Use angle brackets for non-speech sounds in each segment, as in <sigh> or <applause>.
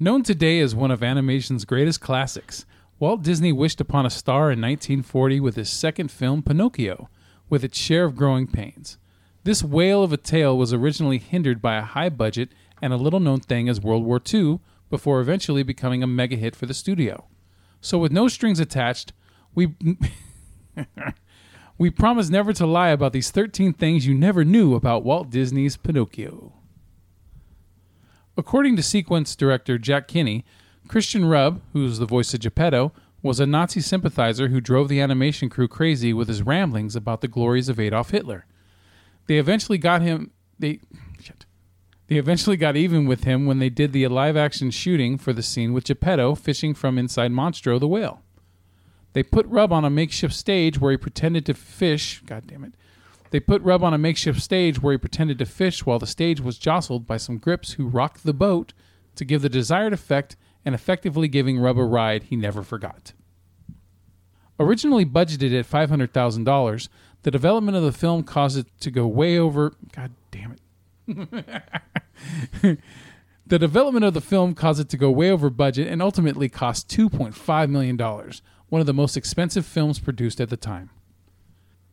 Known today as one of animation's greatest classics, Walt Disney wished upon a star in 1940 with his second film, Pinocchio, with its share of growing pains. This whale of a tale was originally hindered by a high budget and a little known thing as World War II before eventually becoming a mega hit for the studio. So, with no strings attached, we. <laughs> we promise never to lie about these 13 things you never knew about Walt Disney's Pinocchio. According to sequence director Jack Kinney, Christian Rub, who's the voice of Geppetto, was a Nazi sympathizer who drove the animation crew crazy with his ramblings about the glories of Adolf Hitler. They eventually got him they shit. They eventually got even with him when they did the live action shooting for the scene with Geppetto fishing from inside Monstro the whale. They put Rub on a makeshift stage where he pretended to fish. God damn it. They put Rub on a makeshift stage where he pretended to fish while the stage was jostled by some grips who rocked the boat to give the desired effect and effectively giving Rub a ride he never forgot. Originally budgeted at $500,000, the development of the film caused it to go way over. God damn it. <laughs> the development of the film caused it to go way over budget and ultimately cost $2.5 million, one of the most expensive films produced at the time.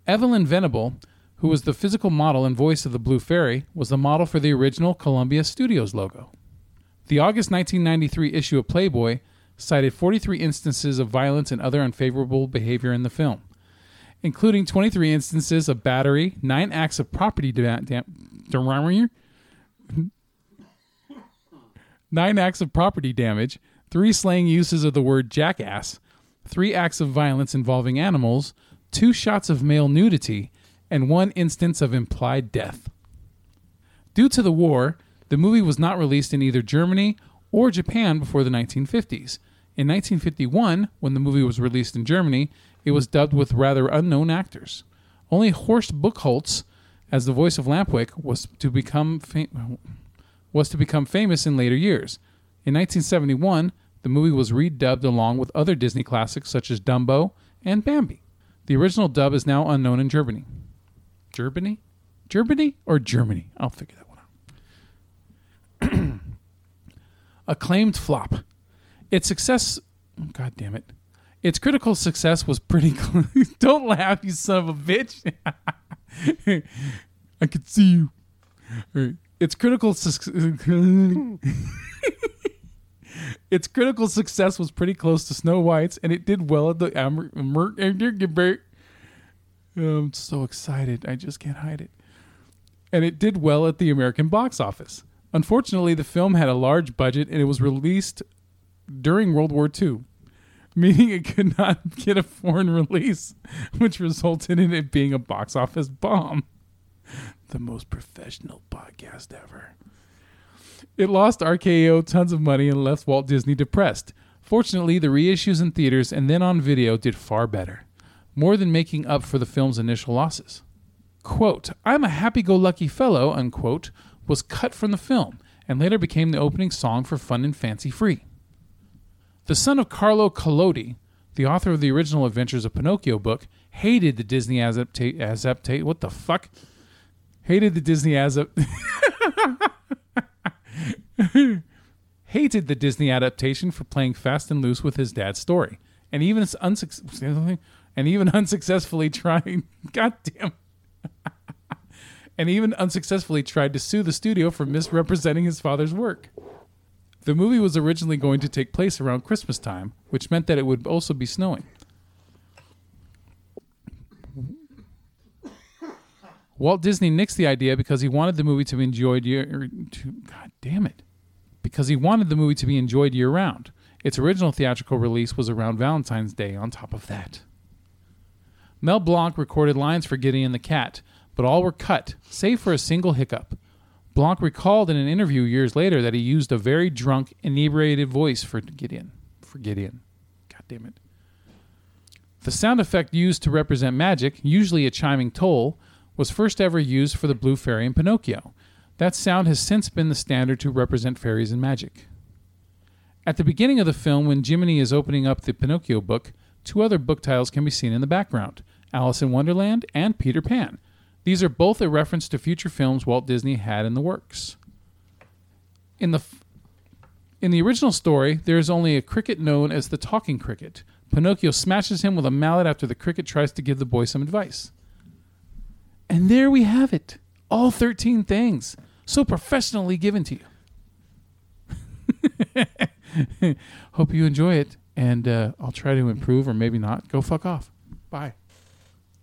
Evelyn Venable, who was the physical model and voice of the Blue Fairy, was the model for the original Columbia Studios logo. The August 1993 issue of Playboy cited 43 instances of violence and other unfavorable behavior in the film, including 23 instances of battery, 9 acts of property damage. da- da- <laughs> 9 acts of property damage, 3 slang uses of the word jackass, 3 acts of violence involving animals, 2 shots of male nudity, and 1 instance of implied death. Due to the war, the movie was not released in either Germany or Japan before the 1950s. In 1951, when the movie was released in Germany, it was dubbed with rather unknown actors. Only Horst Buchholz, as the voice of Lampwick, was to become fam- was to become famous in later years. In 1971, the movie was redubbed along with other Disney classics such as Dumbo and Bambi. The original dub is now unknown in Germany. Germany? Germany or Germany? I'll figure that one out. <clears throat> Acclaimed flop. Its success. God damn it. Its critical success was pretty. <laughs> Don't laugh, you son of a bitch. <laughs> I could see you. Its critical success. <laughs> its critical success was pretty close to Snow White's, and it did well at the Amer- Amer- I'm so excited. I just can't hide it. And it did well at the American box office. Unfortunately, the film had a large budget and it was released during World War II, <laughs> meaning it could not <laughs> get a foreign release, which resulted in it being a box office bomb. The most professional podcast ever. It lost RKO tons of money and left Walt Disney depressed. Fortunately, the reissues in theaters and then on video did far better, more than making up for the film's initial losses. Quote, I'm a happy go lucky fellow, unquote, was cut from the film and later became the opening song for Fun and Fancy Free. The son of Carlo Collodi, the author of the original Adventures of Pinocchio book, hated the Disney adaptation. Adapta- what the fuck? Hated the Disney adap- <laughs> hated the Disney adaptation for playing fast and loose with his dad's story, and even unsuc- and even <laughs> unsuccessfully trying. <laughs> God damn. <laughs> and even unsuccessfully tried to sue the studio for misrepresenting his father's work. The movie was originally going to take place around Christmas time, which meant that it would also be snowing. Walt Disney nixed the idea because he wanted the movie to be enjoyed year. To, God damn it! Because he wanted the movie to be enjoyed year round. Its original theatrical release was around Valentine's Day. On top of that, Mel Blanc recorded lines for Gideon the Cat, but all were cut, save for a single hiccup. Blanc recalled in an interview years later that he used a very drunk, inebriated voice for Gideon. For Gideon. God damn it. The sound effect used to represent magic, usually a chiming toll, was first ever used for the Blue Fairy in Pinocchio. That sound has since been the standard to represent fairies and magic. At the beginning of the film, when Jiminy is opening up the Pinocchio book, two other book titles can be seen in the background Alice in Wonderland and Peter Pan. These are both a reference to future films Walt Disney had in the works. In the f- In the original story, there is only a cricket known as the talking cricket. Pinocchio smashes him with a mallet after the cricket tries to give the boy some advice. And there we have it. All 13 things. So professionally given to you. <laughs> Hope you enjoy it. And uh, I'll try to improve or maybe not. Go fuck off. Bye.